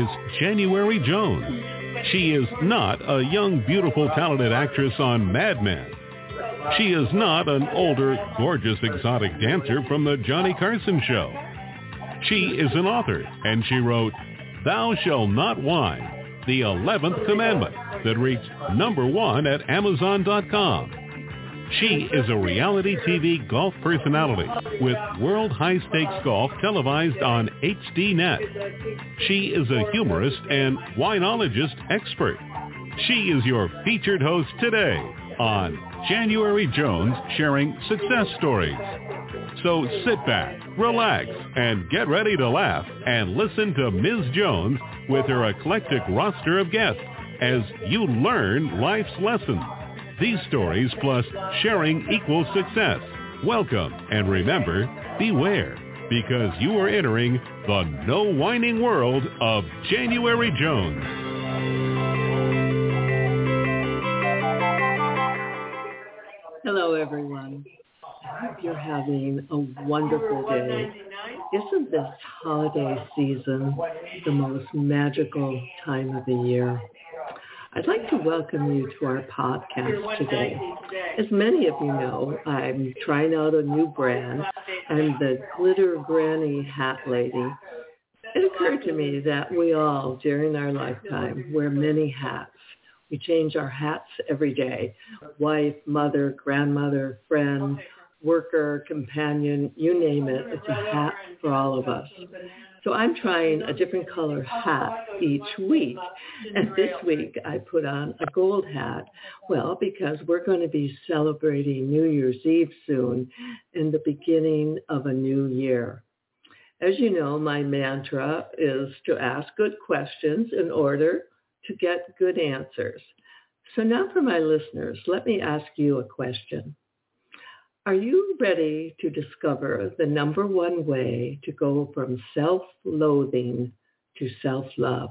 Is January Jones? She is not a young, beautiful, talented actress on Mad Men. She is not an older, gorgeous, exotic dancer from the Johnny Carson show. She is an author, and she wrote, Thou Shalt Not Whine, the 11th Commandment, that reached number one at Amazon.com. She is a reality TV golf personality with World High Stakes Golf televised on HDNet. She is a humorist and winologist expert. She is your featured host today on January Jones sharing success stories. So sit back, relax, and get ready to laugh and listen to Ms. Jones with her eclectic roster of guests as you learn life's lessons. These stories plus sharing equals success. Welcome and remember, beware because you are entering the no whining world of January Jones. Hello, everyone. I hope you're having a wonderful day. Isn't this holiday season the most magical time of the year? I'd like to welcome you to our podcast today. As many of you know, I'm trying out a new brand. I'm the Glitter Granny Hat Lady. It occurred to me that we all, during our lifetime, wear many hats. We change our hats every day. Wife, mother, grandmother, friend, worker, companion, you name it. It's a hat for all of us. So I'm trying a different color hat each week. And this week I put on a gold hat. Well, because we're going to be celebrating New Year's Eve soon in the beginning of a new year. As you know, my mantra is to ask good questions in order to get good answers. So now for my listeners, let me ask you a question. Are you ready to discover the number one way to go from self-loathing to self-love?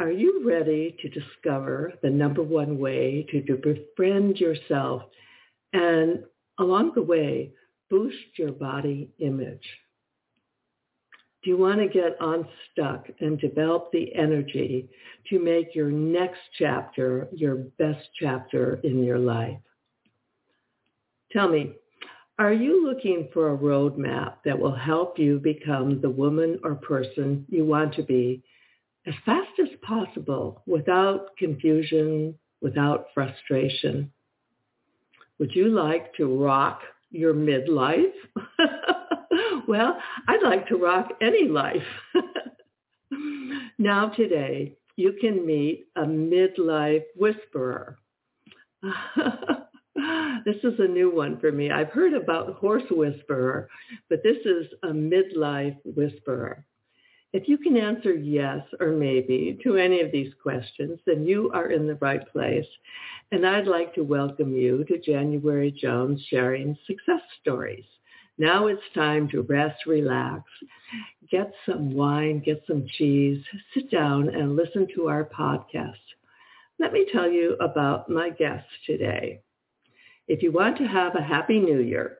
Are you ready to discover the number one way to, befriend yourself and along the way, boost your body image? Do you want to get unstuck and develop the energy to make your next chapter your best chapter in your life? Tell me, are you looking for a roadmap that will help you become the woman or person you want to be as fast as possible without confusion, without frustration? Would you like to rock your midlife? well, I'd like to rock any life. now today, you can meet a midlife whisperer. this is a new one for me. I've heard about horse whisperer, but this is a midlife whisperer. If you can answer yes or maybe to any of these questions, then you are in the right place. And I'd like to welcome you to January Jones sharing success stories. Now it's time to rest, relax, get some wine, get some cheese, sit down and listen to our podcast. Let me tell you about my guest today. If you want to have a happy new year,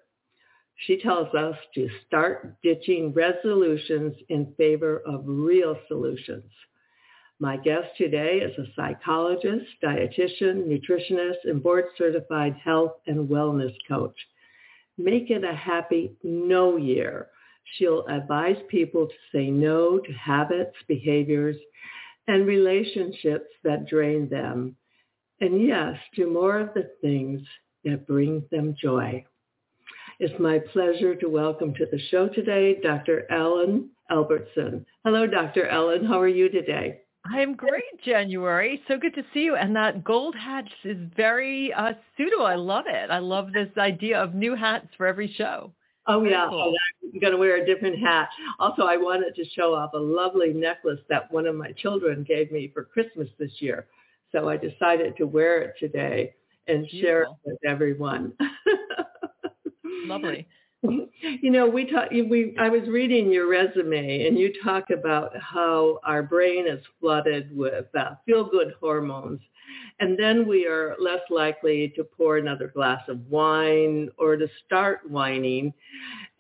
she tells us to start ditching resolutions in favor of real solutions. My guest today is a psychologist, dietitian, nutritionist, and board certified health and wellness coach. Make it a happy no year. She'll advise people to say no to habits, behaviors, and relationships that drain them. And yes, do more of the things that brings them joy. It's my pleasure to welcome to the show today Dr. Ellen Albertson. Hello, Dr. Ellen. How are you today? I'm great, January. So good to see you. And that gold hat is very uh, suitable. I love it. I love this idea of new hats for every show. Oh Very yeah, cool. I'm going to wear a different hat. Also, I wanted to show off a lovely necklace that one of my children gave me for Christmas this year. So I decided to wear it today and share it with everyone. Lovely. You know, we talk. We I was reading your resume, and you talk about how our brain is flooded with uh, feel-good hormones, and then we are less likely to pour another glass of wine or to start whining,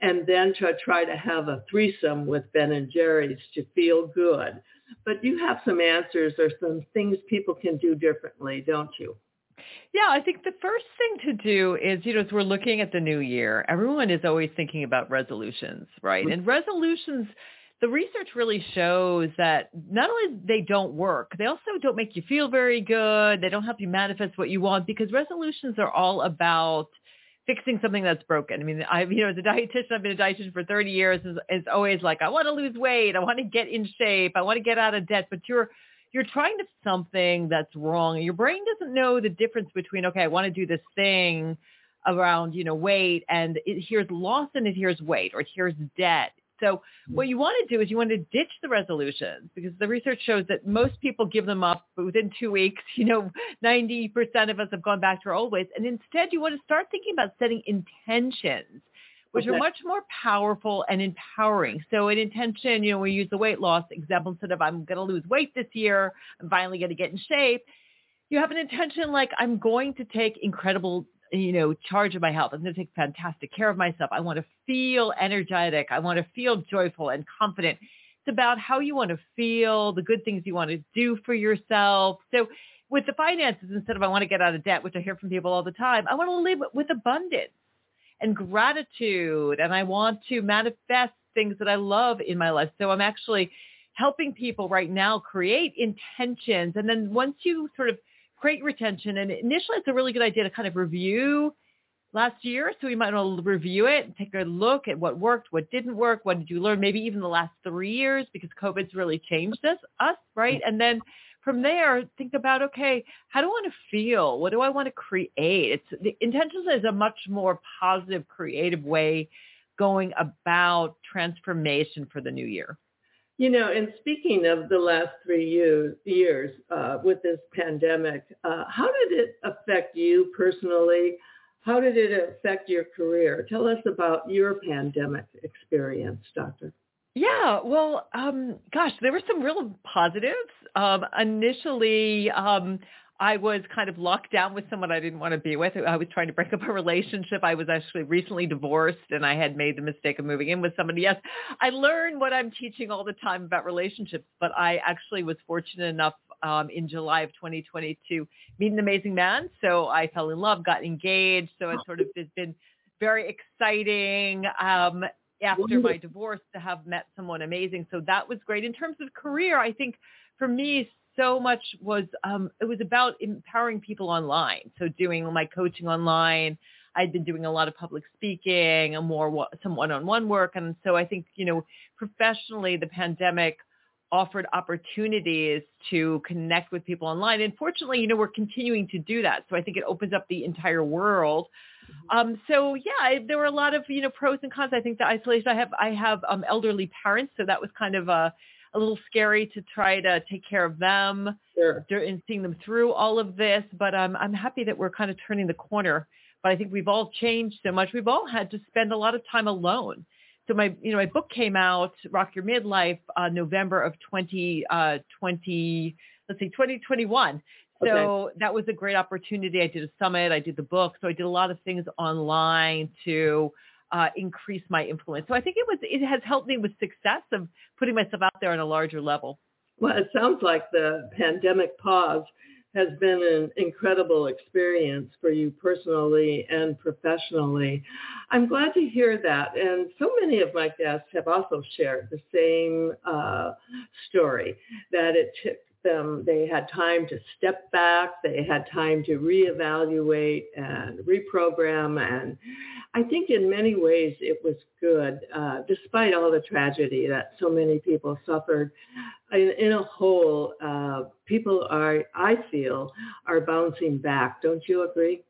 and then to try to have a threesome with Ben and Jerry's to feel good. But you have some answers or some things people can do differently, don't you? Yeah, I think the first thing to do is, you know, as we're looking at the new year, everyone is always thinking about resolutions, right? Mm-hmm. And resolutions, the research really shows that not only they don't work, they also don't make you feel very good. They don't help you manifest what you want because resolutions are all about fixing something that's broken. I mean, I've, you know, as a dietitian, I've been a dietitian for 30 years. Is is always like, I want to lose weight. I want to get in shape. I want to get out of debt. But you're, you're trying to something that's wrong. Your brain doesn't know the difference between, okay, I want to do this thing around, you know, weight and it here's loss and it here's weight or it here's debt. So hmm. what you want to do is you want to ditch the resolutions because the research shows that most people give them up within two weeks. You know, 90% of us have gone back to our old ways. And instead you want to start thinking about setting intentions which are much more powerful and empowering. So an intention, you know, we use the weight loss example instead of I'm going to lose weight this year, I'm finally going to get in shape. You have an intention like I'm going to take incredible, you know, charge of my health. I'm going to take fantastic care of myself. I want to feel energetic. I want to feel joyful and confident. It's about how you want to feel, the good things you want to do for yourself. So with the finances, instead of I want to get out of debt, which I hear from people all the time, I want to live with abundance and gratitude and I want to manifest things that I love in my life. So I'm actually helping people right now create intentions. And then once you sort of create retention, and initially it's a really good idea to kind of review last year. So we might want to review it and take a look at what worked, what didn't work, what did you learn, maybe even the last three years because COVID's really changed us, us, right? Mm-hmm. And then from there, think about, okay, how do I want to feel? What do I want to create? It's the intentions is a much more positive, creative way going about transformation for the new year. You know, and speaking of the last three years, years uh, with this pandemic, uh, how did it affect you personally? How did it affect your career? Tell us about your pandemic experience, Doctor. Yeah, well, um, gosh, there were some real positives. Um, initially, um, I was kind of locked down with someone I didn't want to be with. I was trying to break up a relationship. I was actually recently divorced and I had made the mistake of moving in with somebody. Yes, I learned what I'm teaching all the time about relationships, but I actually was fortunate enough um, in July of 2020 to meet an amazing man. So I fell in love, got engaged. So it's sort of it's been very exciting. Um, after my divorce to have met someone amazing. So that was great. In terms of career, I think for me, so much was, um, it was about empowering people online. So doing my coaching online. I'd been doing a lot of public speaking and more some one-on-one work. And so I think, you know, professionally, the pandemic offered opportunities to connect with people online. And fortunately, you know, we're continuing to do that. So I think it opens up the entire world. Um, so yeah, I, there were a lot of, you know, pros and cons. I think the isolation, I have, I have um, elderly parents. So that was kind of a, a little scary to try to take care of them Sure. and seeing them through all of this. But um, I'm happy that we're kind of turning the corner. But I think we've all changed so much. We've all had to spend a lot of time alone. So my, you know, my book came out, Rock Your Midlife, uh, November of 2020. uh, 20, let's see, 2021. So that was a great opportunity. I did a summit. I did the book. So I did a lot of things online to uh, increase my influence. So I think it was, it has helped me with success of putting myself out there on a larger level. Well, it sounds like the pandemic pause has been an incredible experience for you personally and professionally. I'm glad to hear that. And so many of my guests have also shared the same uh, story, that it took them, they had time to step back, they had time to reevaluate and reprogram. And I think in many ways it was good, uh, despite all the tragedy that so many people suffered in, in a whole, uh, people are, I feel, are bouncing back. Don't you agree?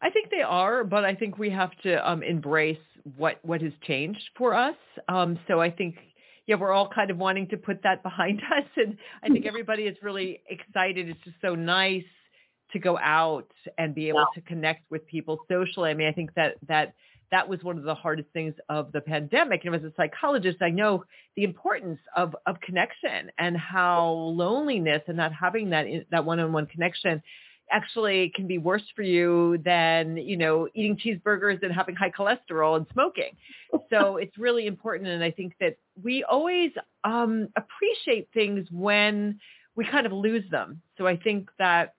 I think they are, but I think we have to um, embrace what what has changed for us. Um, so I think yeah, we're all kind of wanting to put that behind us, and I think mm-hmm. everybody is really excited. It's just so nice to go out and be able Yeah. to connect with people socially. I mean, I think that that that was one of the hardest things of the pandemic. And as a psychologist, I know the importance of of connection and how loneliness and not having that that one-on-one connection actually can be worse for you than you know eating cheeseburgers and having high cholesterol and smoking so it's really important and i think that we always um appreciate things when we kind of lose them so i think that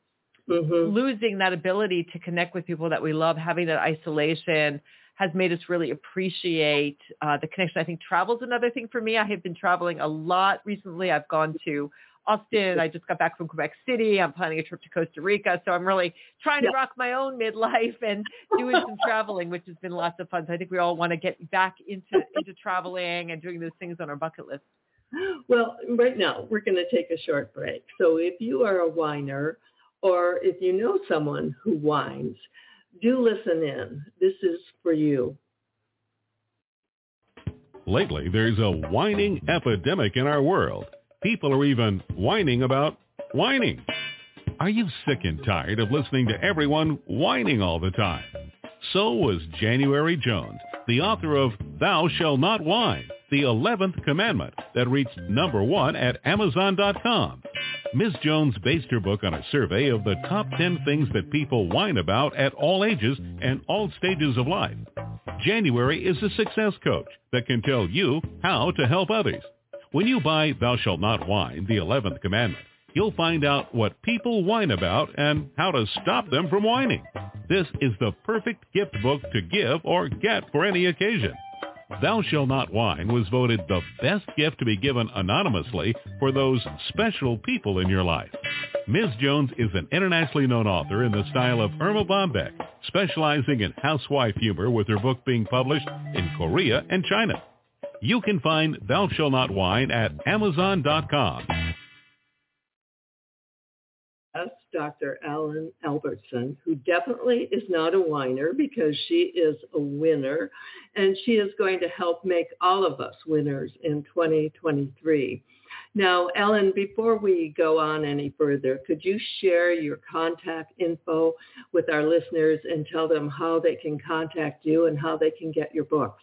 Mhm. losing that ability to connect with people that we love having that isolation has made us really appreciate uh, the connection. I think travel's another thing for me. I have been traveling a lot recently. I've gone to Austin. I just got back from Quebec City. I'm planning a trip to Costa Rica. So I'm really trying to Yeah. rock my own midlife and doing some traveling, which has been lots of fun. So I think we all want to get back into, into traveling and doing those things on our bucket list. Well, right now we're going to take a short break. So if you are a whiner or if you know someone who whines, do listen in. This is for you. Lately, there's a whining epidemic in our world. People are even whining about whining. Are you sick and tired of listening to everyone whining all the time? So was January Jones, the author of Thou Shall Not Whine, the 11th commandment that reached number one at Amazon.com. Ms. Jones based her book on a survey of the top 10 things that people whine about at all ages and all stages of life. January is a success coach that can tell you how to help others. When you buy Thou Shalt Not Whine, the 11th commandment, you'll find out what people whine about and how to stop them from whining. This is the perfect gift book to give or get for any occasion. Thou Shall Not Whine was voted the best gift to be given anonymously for those special people in your life. Ms. Jones is an internationally known author in the style of Erma Bombeck, specializing in housewife humor with her book being published in Korea and China. You can find Thou Shall Not Whine at Amazon.com. That's Dr. Ellen Albertson, who definitely is not a whiner because she is a winner and she is going to help make all of us winners in 2023. Now, Ellen, before we go on any further, could you share your contact info with our listeners and tell them how they can contact you and how they can get your books?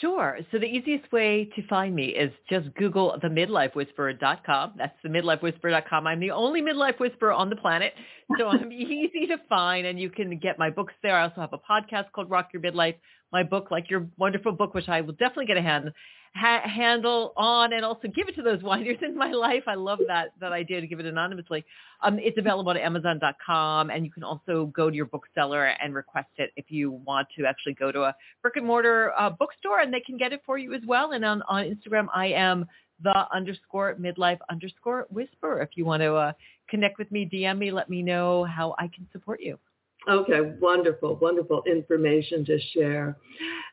Sure. So the easiest way to find me is just Google the midlifewhisperer.com. That's the midlifewhisperer.com. I'm the only midlife whisperer on the planet. So I'm easy to find and you can get my books there. I also have a podcast called Rock Your Midlife. My book, like your wonderful book, which I will definitely get a hand, ha- handle on and also give it to those whiners in my life. I love that, that idea to give it anonymously. Um, it's available at Amazon.com and you can also go to your bookseller and request it if you want to actually go to a brick and mortar uh, bookstore and they can get it for you as well. And on, on Instagram, I am the underscore midlife underscore whisper. If you want to uh, connect with me, DM me, let me know how I can support you. Okay, wonderful, wonderful information to share.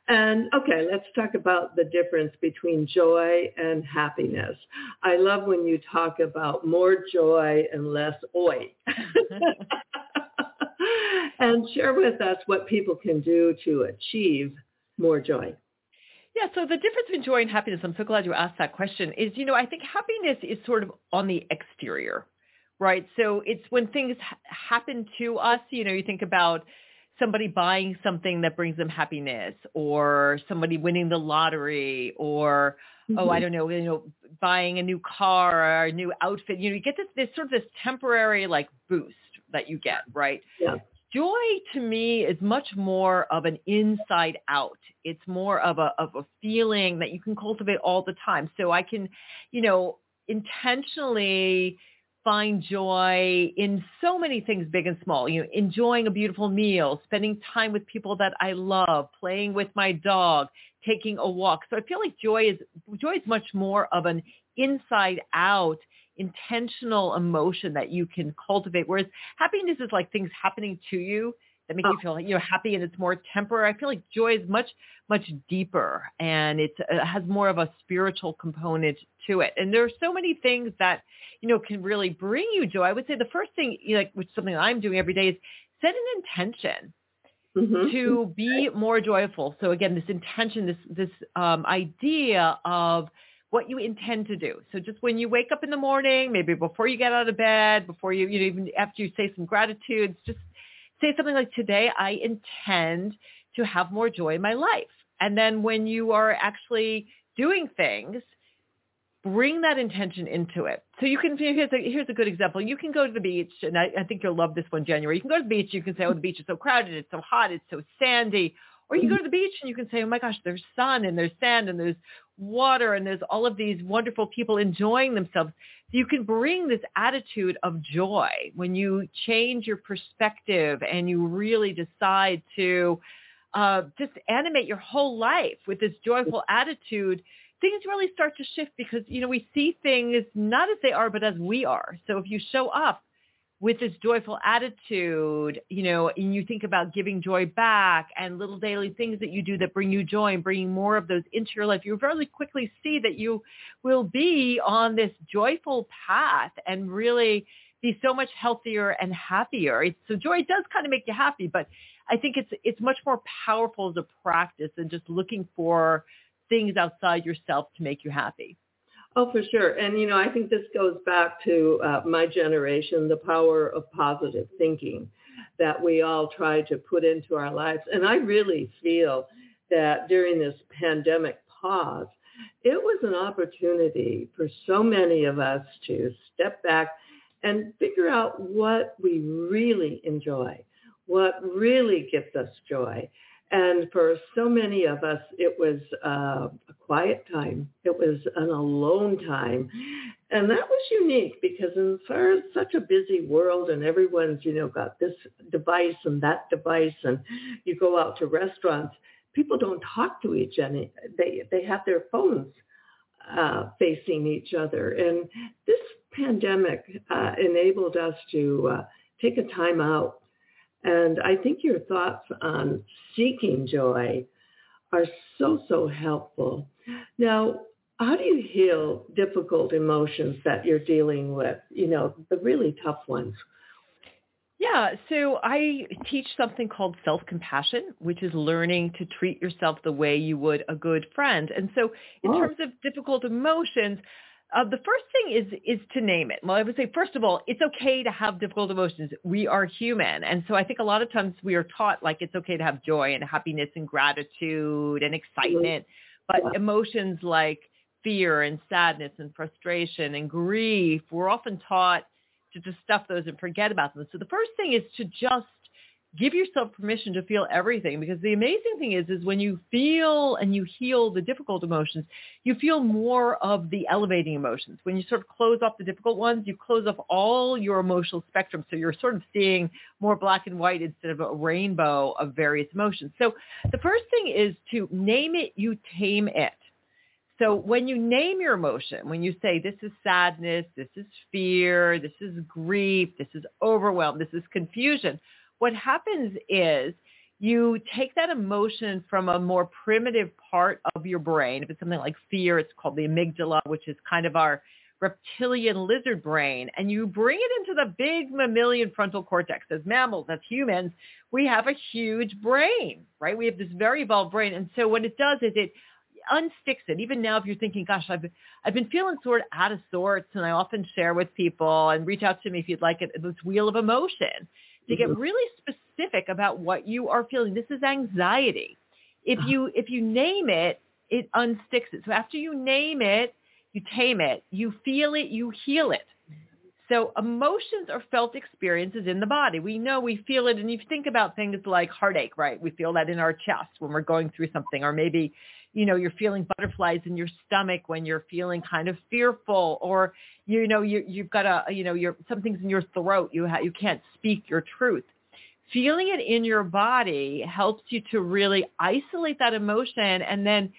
And okay, let's talk about the difference between joy and happiness. I love when you talk about more joy and less oi. and share with us what people can do to achieve more joy. Yeah, so the difference between joy and happiness, I'm so glad you asked that question, is, you know, I think happiness is sort of on the exterior, right? So it's when things happen to us, you know, you think about somebody buying something that brings them happiness or somebody winning the lottery or, oh, I mm-hmm. don't know, you know, buying a new car or a new outfit. You know, you get this, this sort of this temporary like boost that you get, right? Yeah. Joy to me is much more of an inside out. It's more of a of a feeling that you can cultivate all the time. So I can, you know, intentionally find joy in so many things big and small. You know, enjoying a beautiful meal, spending time with people that I love, playing with my dog, taking a walk. So I feel like joy is joy is much more of an inside out intentional emotion that you can cultivate. Whereas happiness is like things happening to you that make you feel you know happy and it's more temporary. I feel like joy is much much deeper and it's, it has more of a spiritual component to it. And there are so many things that you know can really bring you joy. I would say the first thing you know, like which is something I'm doing every day is set an intention. mm-hmm. to be more joyful. So again, this intention, this this um, idea of what you intend to do. So just when you wake up in the morning, maybe before you get out of bed, before you, you know, even after you say some gratitudes, just say something like, today I intend to have more joy in my life. And then when you are actually doing things, bring that intention into it. So you can, here's a, here's a good example. You can go to the beach, and I, I think you'll love this one, January. You can go to the beach. You can say, oh, the beach is so crowded. It's so hot. It's so sandy. Or you go mm-hmm. to the beach and you can say, oh my gosh, there's sun and there's sand and there's water and there's all of these wonderful people enjoying themselves. You can bring this attitude of joy when you change your perspective and you really decide to uh, just animate your whole life with this joyful attitude. Things really start to shift because, you know, we see things not as they are, but as we are. So if you show up with this joyful attitude, you know, and you think about giving joy back and little daily things that you do that bring you joy and bringing more of those into your life, you very quickly see that you will be on this joyful path and really be so much healthier and happier. So joy does kind of make you happy, but I think it's it's much more powerful as a practice than just looking for things outside yourself to make you happy. Oh, for sure. And, you know, I think this goes back to uh, my generation, the power of positive thinking that we all try to put into our lives. And I really feel that during this pandemic pause, it was an opportunity for so many of us to step back and figure out what we really enjoy, what really gives us joy. And for so many of us, it was uh, a quiet time. It was an alone time. And that was unique because in such a busy world and everyone's, you know, got this device and that device and you go out to restaurants, people don't talk to each other. They, they have their phones uh, facing each other. And this pandemic uh, enabled us to uh, take a time out and I think your thoughts on seeking joy are so, so helpful. Now, how do you heal difficult emotions that you're dealing with, you know, the really tough ones? Yeah, so I teach something called self-compassion, which is learning to treat yourself the way you would a good friend. And so in oh. terms of difficult emotions, uh, the first thing is is to name it. Well, I would say first of all, it's okay to have difficult emotions. We are human, and so I think a lot of times we are taught like it's okay to have joy and happiness and gratitude and excitement, but emotions like fear and sadness and frustration and grief, we're often taught to just stuff those and forget about them. So the first thing is to just give yourself permission to feel everything because the amazing thing is is when you feel and you heal the difficult emotions you feel more of the elevating emotions. When you sort of close off the difficult ones you close off all your emotional spectrum. So you're sort of seeing more black and white instead of a rainbow of various emotions. So the first thing is to name it you tame it. So when you name your emotion, when you say this is sadness, this is fear, this is grief, this is overwhelm, this is confusion, what happens is you take that emotion from a more primitive part of your brain. If it's something like fear, it's called the amygdala, which is kind of our reptilian lizard brain, and you bring it into the big mammalian frontal cortex. As mammals, as humans, we have a huge brain, right? We have this very evolved brain. And so what it does is it unsticks it. Even now, if you're thinking, gosh, I've I've been feeling sort of out of sorts, and I often share with people and reach out to me if you'd like it, this wheel of emotion to get mm-hmm. really specific about what you are feeling. This is anxiety. If uh-huh. you if you name it, it unsticks it. So after you name it, you tame it, you feel it, you heal it. So emotions are felt experiences in the body. We know we feel it. And you think about things like heartache, right? We feel that in our chest when we're going through something or maybe you know, you're feeling butterflies in your stomach when you're feeling kind of fearful or, you know, you, you've got a, you know, you're, something's in your throat. You, ha- you can't speak your truth. Feeling it in your body helps you to really isolate that emotion. And then,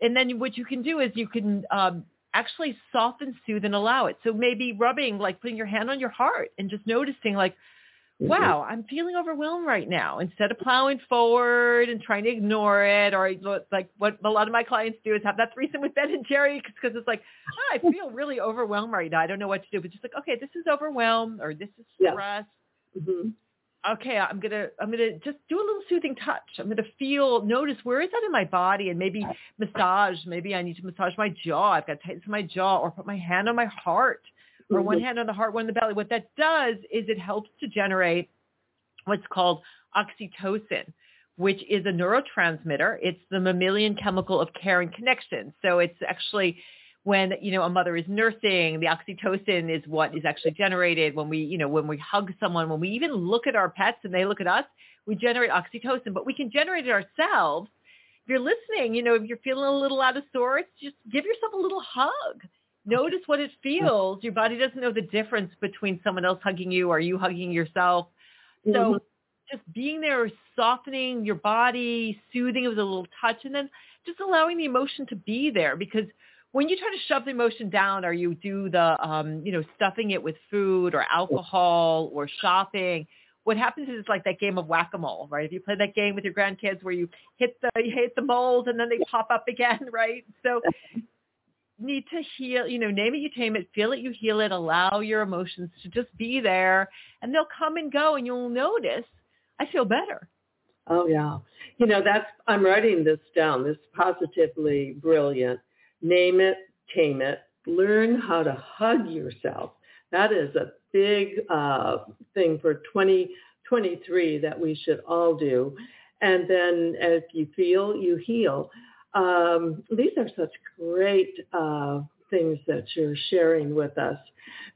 and then what you can do is you can, um, actually soften, soothe, and allow it. So maybe rubbing, like putting your hand on your heart and just noticing like, Mm-hmm. wow, I'm feeling overwhelmed right now. Instead of plowing forward and trying to ignore it, or like what a lot of my clients do is have that threesome with Ben and Jerry because it's like, oh, I feel really overwhelmed right now. I don't know what to do. But just like, okay, this is overwhelmed or this is stress. Yeah. Mm-hmm. Okay, I'm gonna I'm gonna just do a little soothing touch. I'm gonna feel, notice where is that in my body, and maybe massage. Maybe I need to massage my jaw. I've got to in my jaw, or put my hand on my heart, or one hand on the heart, one on the belly. What that does is it helps to generate what's called oxytocin, which is a neurotransmitter. It's the mammalian chemical of care and connection. So it's actually when you know a mother is nursing the oxytocin is what is actually generated. When we you know when we hug someone when we even look at our pets and they look at us we generate oxytocin. But we can generate it ourselves. If you're listening you know if you're feeling a little out of sorts just give yourself a little hug. Notice what it feels. Your body doesn't know the difference between someone else hugging you or you hugging yourself. So mm-hmm. just being there softening your body soothing it with a little touch and then just allowing the emotion to be there because when you try to shove the emotion down or you do the um, you know stuffing it with food or alcohol or shopping? What happens is it's like that game of whack-a-mole right? If you play that game with your grandkids where you hit the you hit the moles and then they pop up again right? So need to heal you know name it you tame it feel it you heal it allow your emotions to just be there and they'll come and go and you'll notice i feel better. Oh yeah. You know that's i'm writing this down. This positively brilliant name it, tame it, learn how to hug yourself. That is a big uh, thing for 2023 that we should all do. And then if you feel, you heal. Um, these are such great uh, things that you're sharing with us.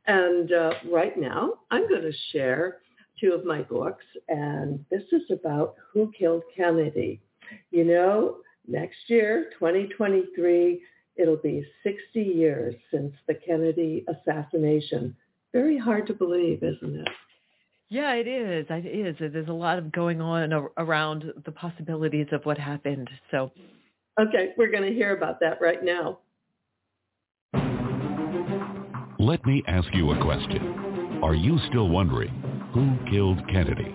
And uh, right now, I'm going to share two of my books, and this is about who killed Kennedy. You know, next year, 2023, It'll be 60 years since the Kennedy assassination. Very hard to believe, isn't it? Yeah, it is. It is. There's a lot of going on around the possibilities of what happened. So, okay, we're going to hear about that right now. Let me ask you a question. Are you still wondering who killed Kennedy?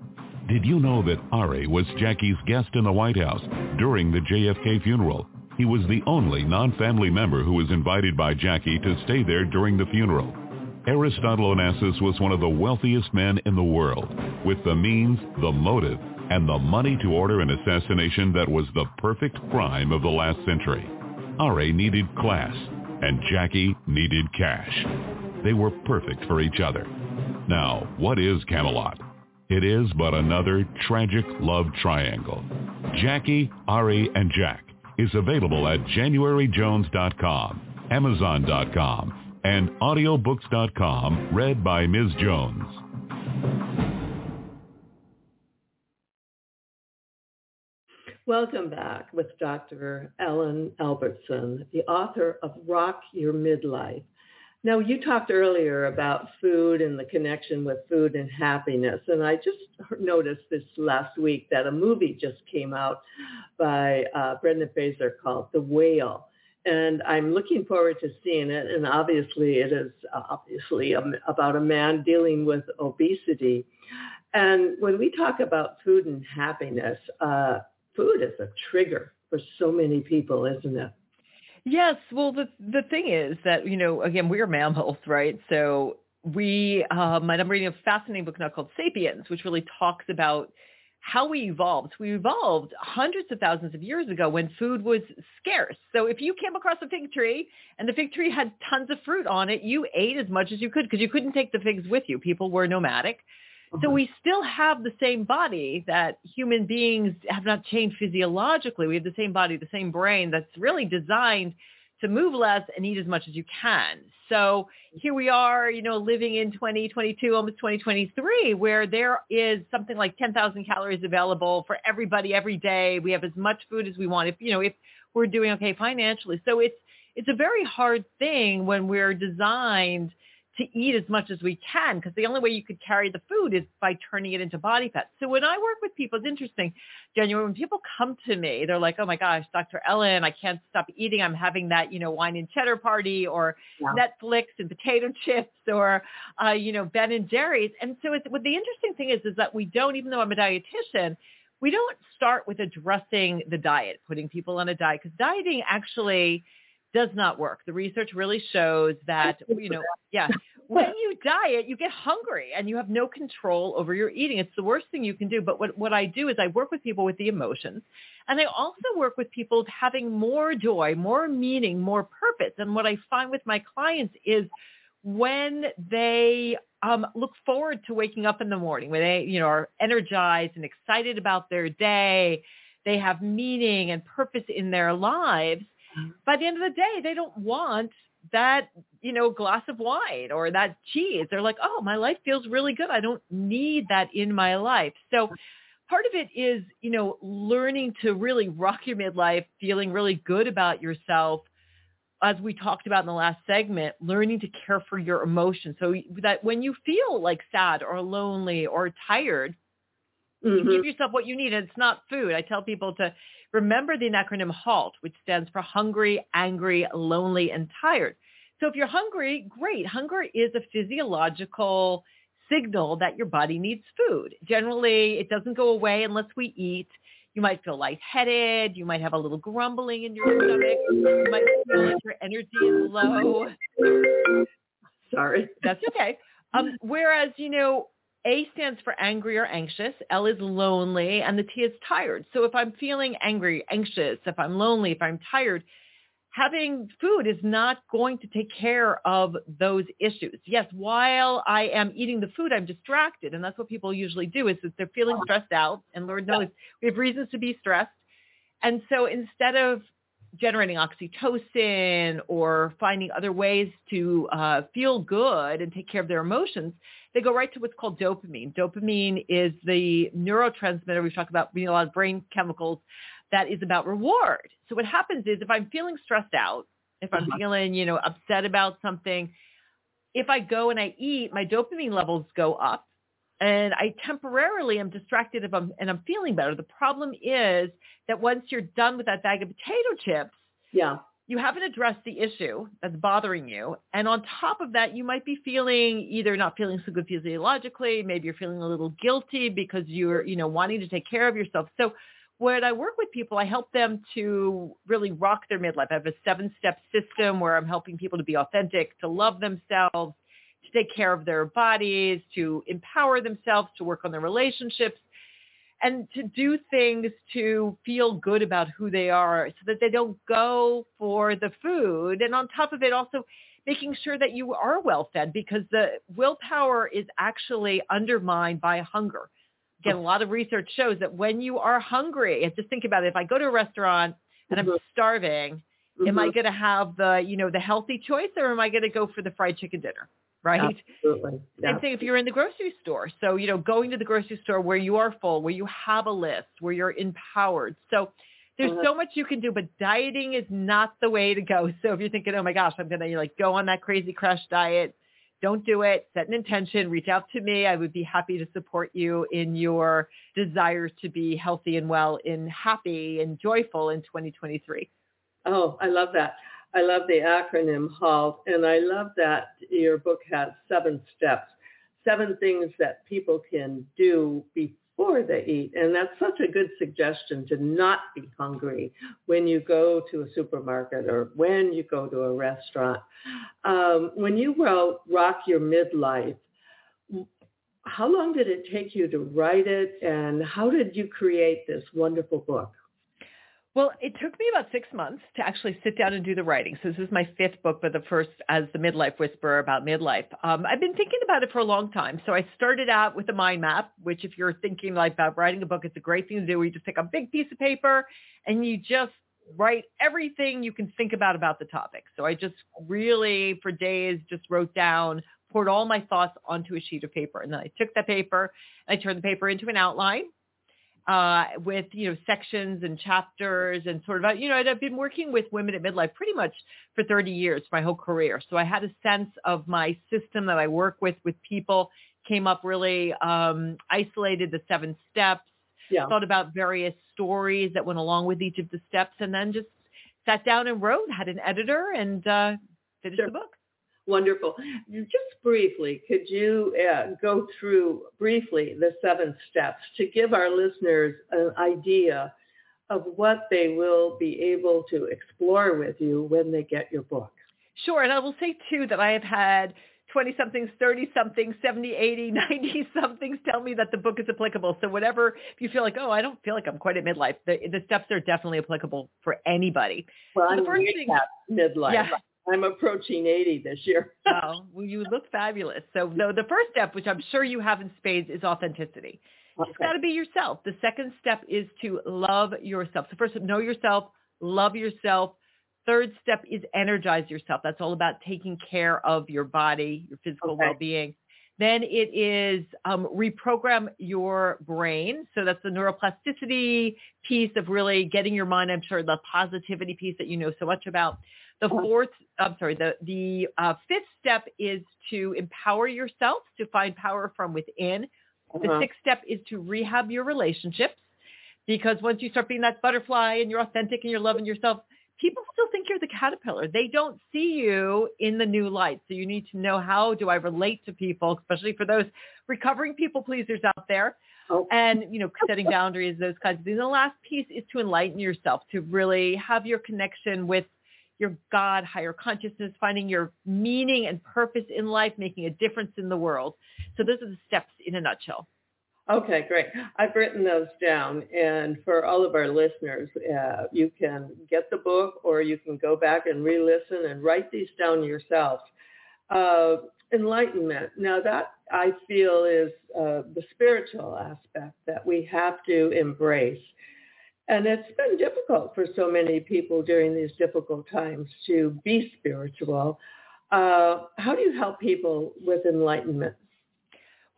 Did you know that Ari was Jackie's guest in the White House during the JFK funeral? He was the only non-family member who was invited by Jackie to stay there during the funeral. Aristotle Onassis was one of the wealthiest men in the world, with the means, the motive, and the money to order an assassination that was the perfect crime of the last century. Ari needed class, and Jackie needed cash. They were perfect for each other. Now, what is Camelot? It is but another tragic love triangle. Jackie, Ari, and Jack is available at januaryjones.com, amazon.com, and audiobooks.com, read by Ms. Jones. Welcome back with Dr. Ellen Albertson, the author of Rock Your Midlife, now, you talked earlier about food and the connection with food and happiness. And I just noticed this last week that a movie just came out by uh, Brendan Fraser called The Whale. And I'm looking forward to seeing it. And obviously it is uh, obviously a, about a man dealing with obesity. And when we talk about food and happiness, uh, food is a trigger for so many people, isn't it? Yes. Well, the the thing is that you know, again, we are mammals, right? So we, um, and I'm reading a fascinating book now called *Sapiens*, which really talks about how we evolved. We evolved hundreds of thousands of years ago when food was scarce. So if you came across a fig tree and the fig tree had tons of fruit on it, you ate as much as you could because you couldn't take the figs with you. People were nomadic. So we still have the same body that human beings have not changed physiologically. We have the same body, the same brain that's really designed to move less and eat as much as you can. So here we are, you know, living in 2022, almost 2023, where there is something like 10,000 calories available for everybody every day. We have as much food as we want. If, you know, if we're doing okay financially. So it's, it's a very hard thing when we're designed to eat as much as we can because the only way you could carry the food is by turning it into body fat. So when I work with people, it's interesting, January, when people come to me, they're like, oh my gosh, Dr. Ellen, I can't stop eating. I'm having that, you know, wine and cheddar party or yeah. Netflix and potato chips or, uh, you know, Ben and Jerry's. And so it's, what the interesting thing is, is that we don't, even though I'm a dietitian, we don't start with addressing the diet, putting people on a diet because dieting actually – does not work. The research really shows that, you know, yeah, when you diet, you get hungry and you have no control over your eating. It's the worst thing you can do. But what, what I do is I work with people with the emotions and I also work with people having more joy, more meaning, more purpose. And what I find with my clients is when they um, look forward to waking up in the morning, when they, you know, are energized and excited about their day, they have meaning and purpose in their lives, by the end of the day, they don't want that, you know, glass of wine or that cheese. They're like, oh, my life feels really good. I don't need that in my life. So part of it is, you know, learning to really rock your midlife, feeling really good about yourself. As we talked about in the last segment, learning to care for your emotions so that when you feel like sad or lonely or tired, mm-hmm. you give yourself what you need. And it's not food. I tell people to Remember the acronym HALT, which stands for hungry, angry, lonely, and tired. So if you're hungry, great. Hunger is a physiological signal that your body needs food. Generally, it doesn't go away unless we eat. You might feel lightheaded. You might have a little grumbling in your stomach. You might feel like your energy is low. Sorry. That's okay. Um, whereas, you know, a stands for angry or anxious. L is lonely and the T is tired. So if I'm feeling angry, anxious, if I'm lonely, if I'm tired, having food is not going to take care of those issues. Yes, while I am eating the food, I'm distracted. And that's what people usually do is that they're feeling stressed out. And Lord knows we have reasons to be stressed. And so instead of generating oxytocin or finding other ways to uh, feel good and take care of their emotions, they go right to what's called dopamine. Dopamine is the neurotransmitter we've talked about, being a lot of brain chemicals that is about reward. So what happens is if I'm feeling stressed out, if I'm uh-huh. feeling, you know, upset about something, if I go and I eat, my dopamine levels go up and I temporarily am distracted if I'm, and I'm feeling better. The problem is that once you're done with that bag of potato chips, yeah, you haven't addressed the issue that's bothering you. And on top of that, you might be feeling either not feeling so good physiologically, maybe you're feeling a little guilty because you're, you know, wanting to take care of yourself. So when I work with people, I help them to really rock their midlife. I have a seven-step system where I'm helping people to be authentic, to love themselves, to take care of their bodies, to empower themselves, to work on their relationships, and to do things to feel good about who they are so that they don't go for the food. And on top of it, also making sure that you are well fed because the willpower is actually undermined by hunger. Again, a lot of research shows that when you are hungry, just think about it, if I go to a restaurant and I'm mm-hmm. starving, mm-hmm. am I mm-hmm. going to have the, you know, the healthy choice or am I going to go for the fried chicken dinner? Right? Absolutely. Same thing if you're in the grocery store. So, you know, going to the grocery store where you are full, where you have a list, where you're empowered. So there's uh-huh. so much you can do, but dieting is not the way to go. So if you're thinking, oh my gosh, I'm going to like go on that crazy crash diet, don't do it. Set an intention. Reach out to me. I would be happy to support you in your desires to be healthy and well and happy and joyful in 2023. Oh, I love that. I love the acronym HALT, and I love that your book has seven steps, seven things that people can do before they eat. And that's such a good suggestion to not be hungry when you go to a supermarket or when you go to a restaurant. Um, when you wrote Rock Your Midlife, how long did it take you to write it and how did you create this wonderful book? Well, it took me about six months to actually sit down and do the writing. So this is my fifth book, but the first as the midlife whisperer about midlife. Um, I've been thinking about it for a long time. So I started out with a mind map, which if you're thinking like about writing a book, it's a great thing to do. Where you just take a big piece of paper and you just write everything you can think about about the topic. So I just really for days just wrote down, poured all my thoughts onto a sheet of paper. And then I took that paper, I turned the paper into an outline uh, with you know sections and chapters and sort of you know I've been working with women at midlife pretty much for 30 years, my whole career. So I had a sense of my system that I work with with people. Came up really um, isolated the seven steps. Yeah. Thought about various stories that went along with each of the steps, and then just sat down and wrote. Had an editor and uh, finished Sure. the book. Wonderful. Just briefly, could you uh, go through briefly the seven steps to give our listeners an idea of what they will be able to explore with you when they get your book? Sure. And I will say too that I have had 20 somethings, 30 somethings, 70, 80, 90 somethings tell me that the book is applicable. So whatever, if you feel like, oh, I don't feel like I'm quite at midlife, the, the steps are definitely applicable for anybody. Well, So the I'm first thing- midlife. Yeah. I'm approaching 80 this year. Wow. well, you look fabulous. So the, the first step, which I'm sure you have in spades, is authenticity. It's Okay. got to be yourself. The second step is to love yourself. So first, know yourself, love yourself. Third step is energize yourself. That's all about taking care of your body, your physical Okay. well-being. Then it is um, reprogram your brain. So that's the neuroplasticity piece of really getting your mind, I'm sure, the positivity piece that you know so much about. The fourth, I'm sorry, the, the uh, fifth step is to empower yourself, to find power from within. The Uh-huh. sixth step is to rehab your relationships because once you start being that butterfly and you're authentic and you're loving yourself, people still think you're the caterpillar. They don't see you in the new light. So you need to know how do I relate to people, especially for those recovering people pleasers out there Oh, and, you know, setting boundaries, those kinds of things. And the last piece is to enlighten yourself, to really have your connection with your God, higher consciousness, finding your meaning and purpose in life, making a difference in the world. So those are the steps in a nutshell. Okay, great. I've written those down. And for all of our listeners, uh, you can get the book or you can go back and re-listen and write these down yourself. Uh, enlightenment. Now that I feel is uh, the spiritual aspect that we have to embrace. And it's been difficult for so many people during these difficult times to be spiritual. Uh, how do you help people with enlightenment?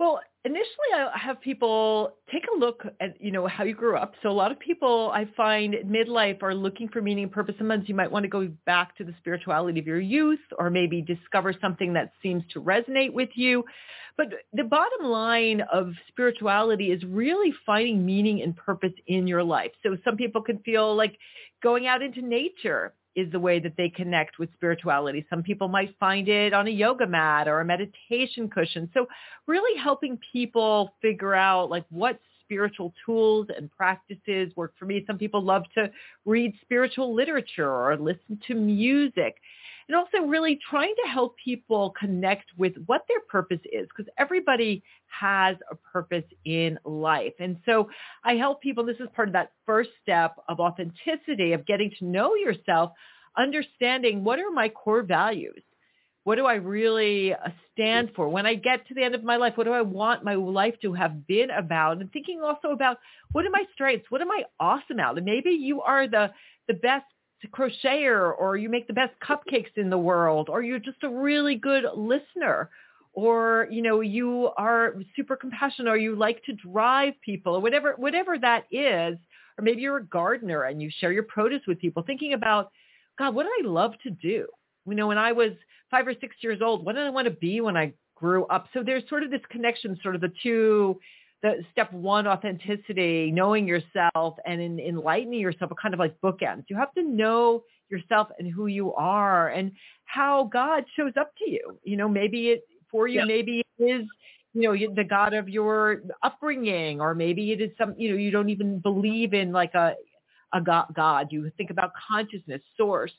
Well, initially I have people take a look at, you know, how you grew up. So a lot of people I find midlife are looking for meaning and purpose. Sometimes you might want to go back to the spirituality of your youth or maybe discover something that seems to resonate with you. But the bottom line of spirituality is really finding meaning and purpose in your life. So some people can feel like going out into nature is the way that they connect with spirituality. Some people might find it on a yoga mat or a meditation cushion. So really helping people figure out like what spiritual tools and practices work for me. Some people love to read spiritual literature or listen to music. And also really trying to help people connect with what their purpose is because everybody has a purpose in life. And so I help people, this is part of that first step of authenticity, of getting to know yourself, understanding what are my core values? What do I really uh, stand for? When I get to the end of my life, what do I want my life to have been about? And thinking also about what are my strengths? What am I awesome at? And maybe you are the, the best crocheter or you make the best cupcakes in the world or you're just a really good listener or you know you are super compassionate or you like to drive people or whatever whatever that is. Or maybe you're a gardener and you share your produce with people thinking about god what do i love to do? You know when i was five or six years old what did i want to be when i grew up? So there's sort of this connection sort of the two the step one authenticity knowing yourself and in, enlightening yourself are kind of like bookends. You have to know yourself and who you are and how god shows up to you. You know maybe it for you Yeah. maybe it is you know the god of your upbringing or maybe it is some you know you don't even believe in like a a god, god. you think about consciousness source.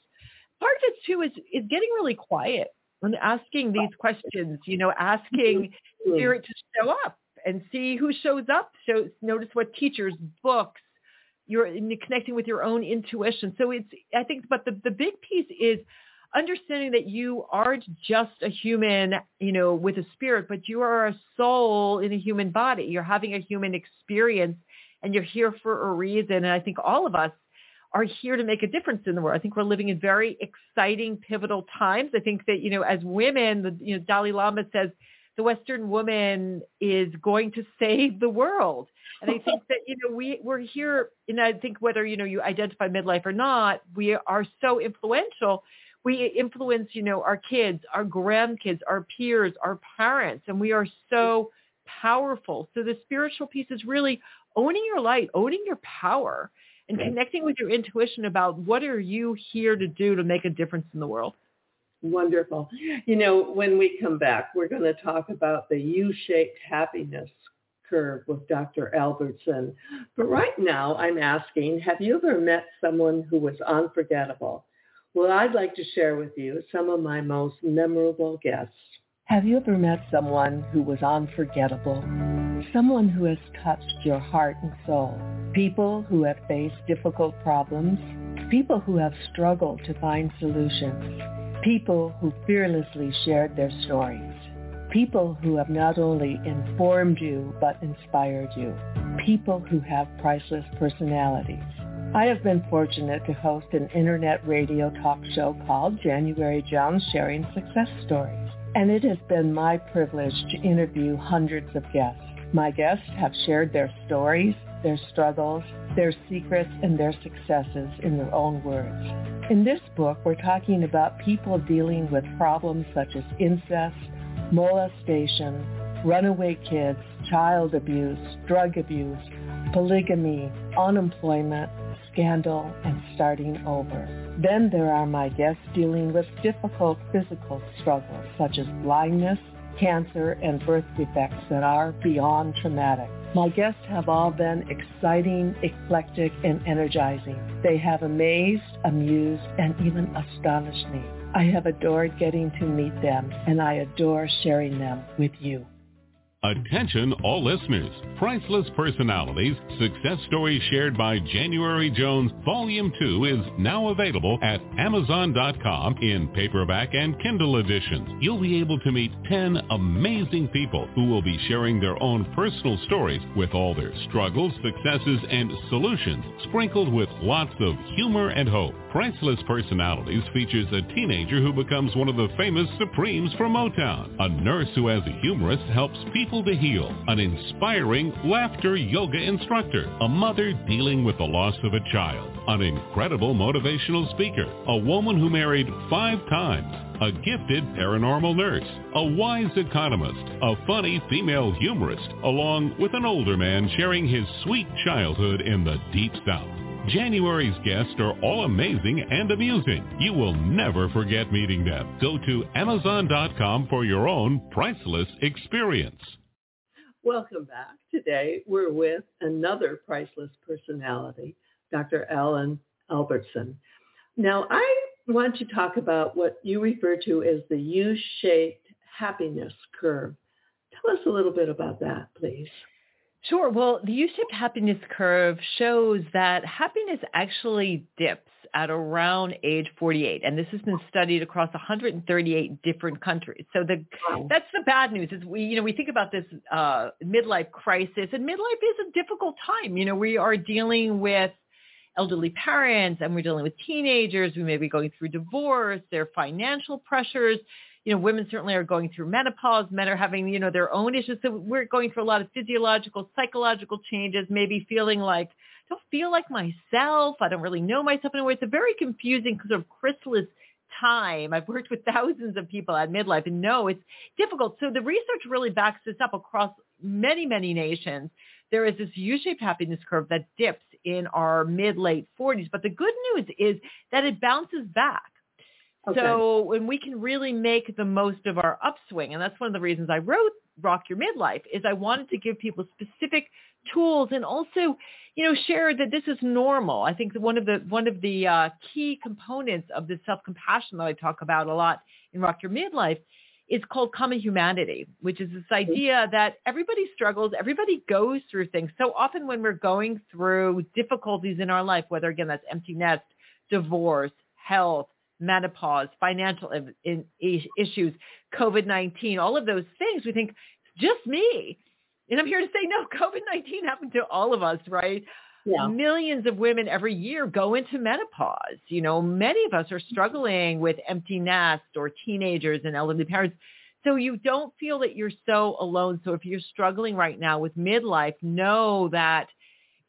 Part of it too is is getting really quiet and asking these questions you know asking mm-hmm. spirit to show up and see who shows up. So notice what teachers, books, you're connecting with your own intuition. So it's, I think, but the, the big piece is understanding that you aren't just a human, you know, with a spirit, but you are a soul in a human body. You're having a human experience and you're here for a reason. And I think all of us are here to make a difference in the world. I think we're living in very exciting, pivotal times. I think that, you know, as women, the, you know, Dalai Lama says, the Western woman is going to save the world. And I think that, you know, we, we're here, and I think whether, you know, you identify midlife or not, we are so influential. We influence, you know, our kids, our grandkids, our peers, our parents, and we are so powerful. So the spiritual piece is really owning your light, owning your power, and mm-hmm. connecting with your intuition about what are you here to do to make a difference in the world. Wonderful. You know, when we come back, we're going to talk about the U-shaped happiness curve with Dr. Albertson. But right now, I'm asking, have you ever met someone who was unforgettable? Well, I'd like to share with you some of my most memorable guests. Have you ever met someone who was unforgettable? Someone who has touched your heart and soul? People who have faced difficult problems? People who have struggled to find solutions? People who fearlessly shared their stories? People who have not only informed you but inspired you? People who have priceless personalities? I have been fortunate to host an internet radio talk show called January Jones Sharing Success Stories and it has been my privilege to interview hundreds of guests. My guests have shared their stories, their struggles, their secrets, and their successes in their own words. In this book, we're talking about people dealing with problems such as incest, molestation, runaway kids, child abuse, drug abuse, polygamy, unemployment, scandal, and starting over. Then there are my guests dealing with difficult physical struggles such as blindness, cancer, and birth defects that are beyond traumatic. My guests have all been exciting, eclectic, and energizing. They have amazed, amused, and even astonished me. I have adored getting to meet them, and I adore sharing them with you. Attention all listeners. Priceless Personalities, Success Stories Shared by January Jones, Volume 2 is now available at Amazon.com in paperback and Kindle editions. You'll be able to meet 10 amazing people who will be sharing their own personal stories with all their struggles, successes, and solutions, sprinkled with lots of humor and hope. Priceless Personalities features a teenager who becomes one of the famous Supremes from Motown, a nurse who as a humorist helps people to heal, an inspiring laughter yoga instructor, a mother dealing with the loss of a child, an incredible motivational speaker, a woman who married five times, a gifted paranormal nurse, a wise economist, a funny female humorist, along with an older man sharing his sweet childhood in the deep south. January's guests are all amazing and amusing. You will never forget meeting them. Go to Amazon.com for your own priceless experience. Welcome back. Today we're with another priceless personality, Dr. Ellen Albertson. Now I want to talk about what you refer to as the U-shaped happiness curve. Tell us a little bit about that, please. Sure. Well, the U-shaped happiness curve shows that happiness actually dips at around age 48, and this has been studied across 138 different countries. So the that's the bad news. Is we you know we think about this uh, midlife crisis, and midlife is a difficult time. You know, we are dealing with elderly parents, and we're dealing with teenagers. We may be going through divorce, their financial pressures you know, women certainly are going through menopause. Men are having, you know, their own issues. So we're going through a lot of physiological, psychological changes, maybe feeling like, I don't feel like myself. I don't really know myself anymore. It's a very confusing sort of chrysalis time. I've worked with thousands of people at midlife and know it's difficult. So the research really backs this up across many, many nations. There is this U-shaped happiness curve that dips in our mid-late 40s. But the good news is that it bounces back. Okay. So when we can really make the most of our upswing, and that's one of the reasons I wrote Rock Your Midlife, is I wanted to give people specific tools and also, you know, share that this is normal. I think that one of the one of the uh, key components of the self-compassion that I talk about a lot in Rock Your Midlife is called common humanity, which is this idea that everybody struggles, everybody goes through things. So often when we're going through difficulties in our life, whether again that's empty nest, divorce, health, menopause, financial in, in issues, COVID-19, all of those things, we think, just me. And I'm here to say, no, COVID-19 happened to all of us, right? Yeah. Millions of women every year go into menopause. You know, many of us are struggling with empty nest or teenagers and elderly parents. So you don't feel that you're so alone. So if you're struggling right now with midlife, know that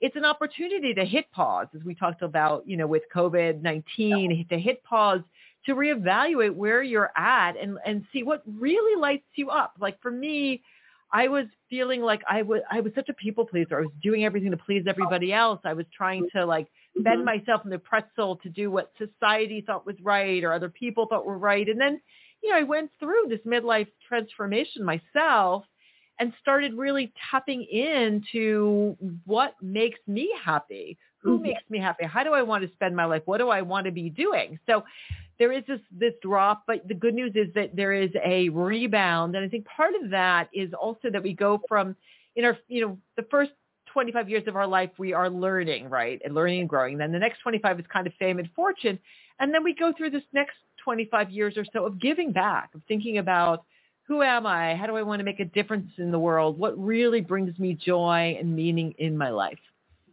it's an opportunity to hit pause, as we talked about, you know, with COVID-19, to hit pause to reevaluate where you're at and, and see what really lights you up. Like for me, I was feeling like I was I was such a people pleaser. I was doing everything to please everybody else. I was trying to like bend mm-hmm. myself in the pretzel to do what society thought was right or other people thought were right. And then, you know, I went through this midlife transformation myself and started really tapping into what makes me happy. Who mm-hmm. makes me happy? How do I want to spend my life? What do I want to be doing? So there is this this drop, but the good news is that there is a rebound, and I think part of that is also that we go from in our you know the first 25 years of our life we are learning right and learning and growing. Then the next 25 is kind of fame and fortune, and then we go through this next 25 years or so of giving back, of thinking about who am I? How do I want to make a difference in the world? What really brings me joy and meaning in my life?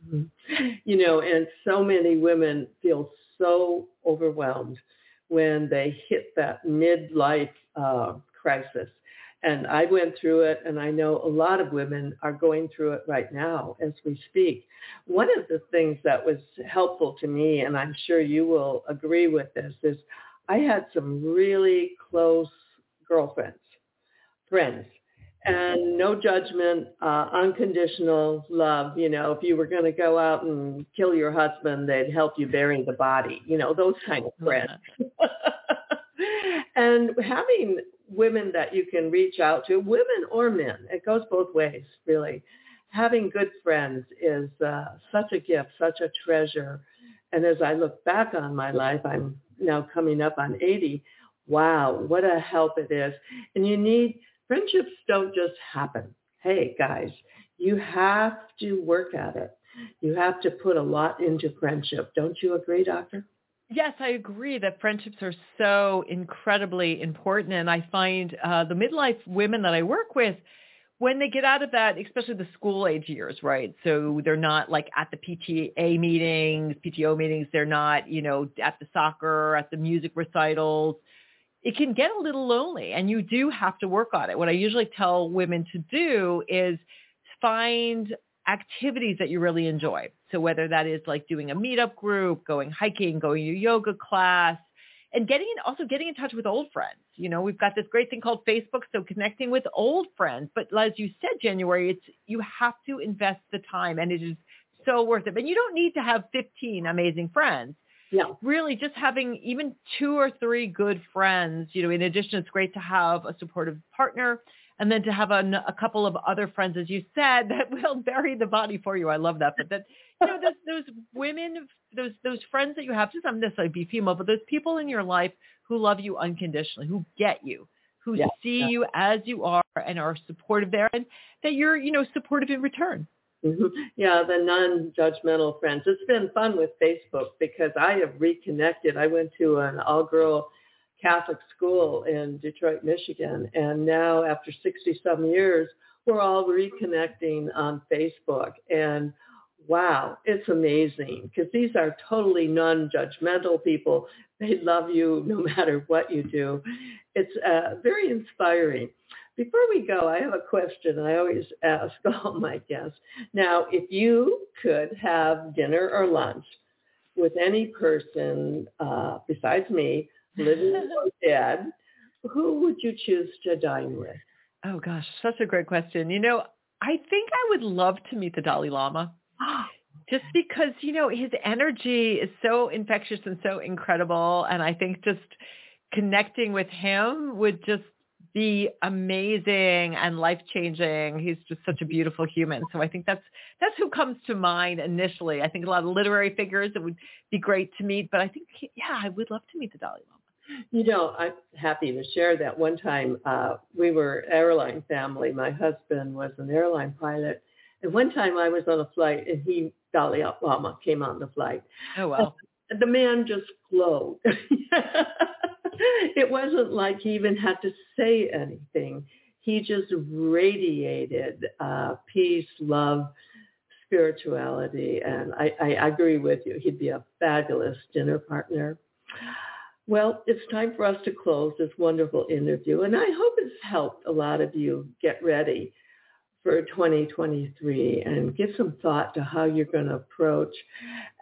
Mm-hmm. You know, and so many women feel so overwhelmed when they hit that midlife uh, crisis. And I went through it, and I know a lot of women are going through it right now as we speak. One of the things that was helpful to me, and I'm sure you will agree with this, is I had some really close girlfriends, friends, and no judgment, uh, unconditional love. You know, if you were going to go out and kill your husband, they'd help you bury the body. You know, those kind of friends. and having women that you can reach out to, women or men, it goes both ways, really. Having good friends is uh, such a gift, such a treasure. And as I look back on my life, I'm now coming up on 80. Wow, what a help it is. And you need friendships don't just happen. Hey, guys, you have to work at it. You have to put a lot into friendship. Don't you agree, Doctor? Yes, I agree that friendships are so incredibly important. And I find uh, the midlife women that I work with, when they get out of that, especially the school age years, right? So they're not like at the PTA meetings, PTO meetings. They're not, you know, at the soccer, at the music recitals it can get a little lonely and you do have to work on it. What I usually tell women to do is find activities that you really enjoy. So whether that is like doing a meetup group, going hiking, going to yoga class, and getting in, also getting in touch with old friends. You know, we've got this great thing called Facebook, so connecting with old friends. But as you said, January, it's you have to invest the time, and it is so worth it. But you don't need to have 15 amazing friends yeah. really just having even two or three good friends, you know, in addition, it's great to have a supportive partner and then to have a, a couple of other friends, as you said, that will bury the body for you. I love that. But that, you know, those, those women, those, those friends that you have, just not necessarily be female, but those people in your life who love you unconditionally, who get you, who yeah. see yeah. you as you are and are supportive there and that you're, you know, supportive in return. Yeah, the non-judgmental friends. It's been fun with Facebook because I have reconnected. I went to an all-girl Catholic school in Detroit, Michigan, and now after 60-some years, we're all reconnecting on Facebook. And wow, it's amazing because these are totally non-judgmental people. They love you no matter what you do. It's uh, very inspiring. Before we go, I have a question I always ask all my guests. Now, if you could have dinner or lunch with any person uh, besides me, living or dead, who would you choose to dine with? Oh gosh, such a great question. You know, I think I would love to meet the Dalai Lama. just because, you know, his energy is so infectious and so incredible. And I think just connecting with him would just be amazing and life changing. He's just such a beautiful human. So I think that's that's who comes to mind initially. I think a lot of literary figures that would be great to meet, but I think yeah, I would love to meet the Dalai Lama. You know, I'm happy to share that. One time, uh, we were airline family. My husband was an airline pilot, and one time I was on a flight, and he Dalai Lama came on the flight. Oh wow! the man just glowed. it wasn't like he even had to say anything. He just radiated uh, peace, love, spirituality, and I, I agree with you. He'd be a fabulous dinner partner. Well, it's time for us to close this wonderful interview, and I hope it's helped a lot of you get ready for 2023 and give some thought to how you're going to approach.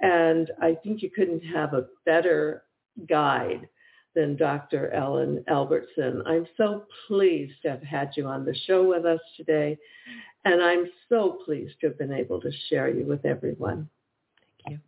And I think you couldn't have a better guide than Dr. Ellen Albertson. I'm so pleased to have had you on the show with us today. And I'm so pleased to have been able to share you with everyone. Thank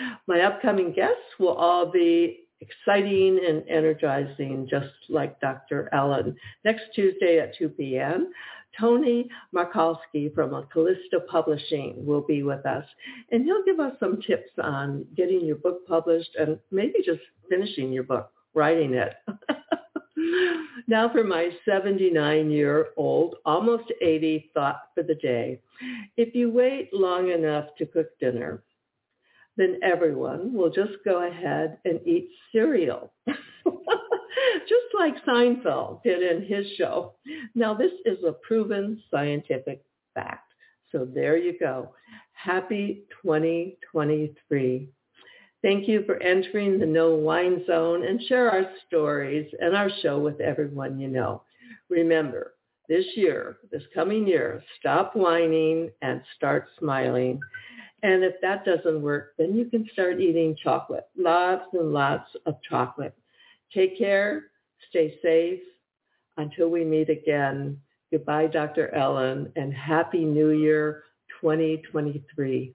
you. My upcoming guests will all be exciting and energizing, just like Dr. Ellen. Next Tuesday at 2 p.m., Tony Markowski from Callisto Publishing will be with us, and he'll give us some tips on getting your book published and maybe just finishing your book, writing it. now for my 79-year-old, almost 80 thought for the day. If you wait long enough to cook dinner, then everyone will just go ahead and eat cereal. just like Seinfeld did in his show. Now, this is a proven scientific fact. So there you go. Happy 2023. Thank you for entering the No Whine Zone and share our stories and our show with everyone you know. Remember, this year, this coming year, stop whining and start smiling. And if that doesn't work, then you can start eating chocolate, lots and lots of chocolate. Take care, stay safe. Until we meet again, goodbye, Dr. Ellen, and Happy New Year 2023.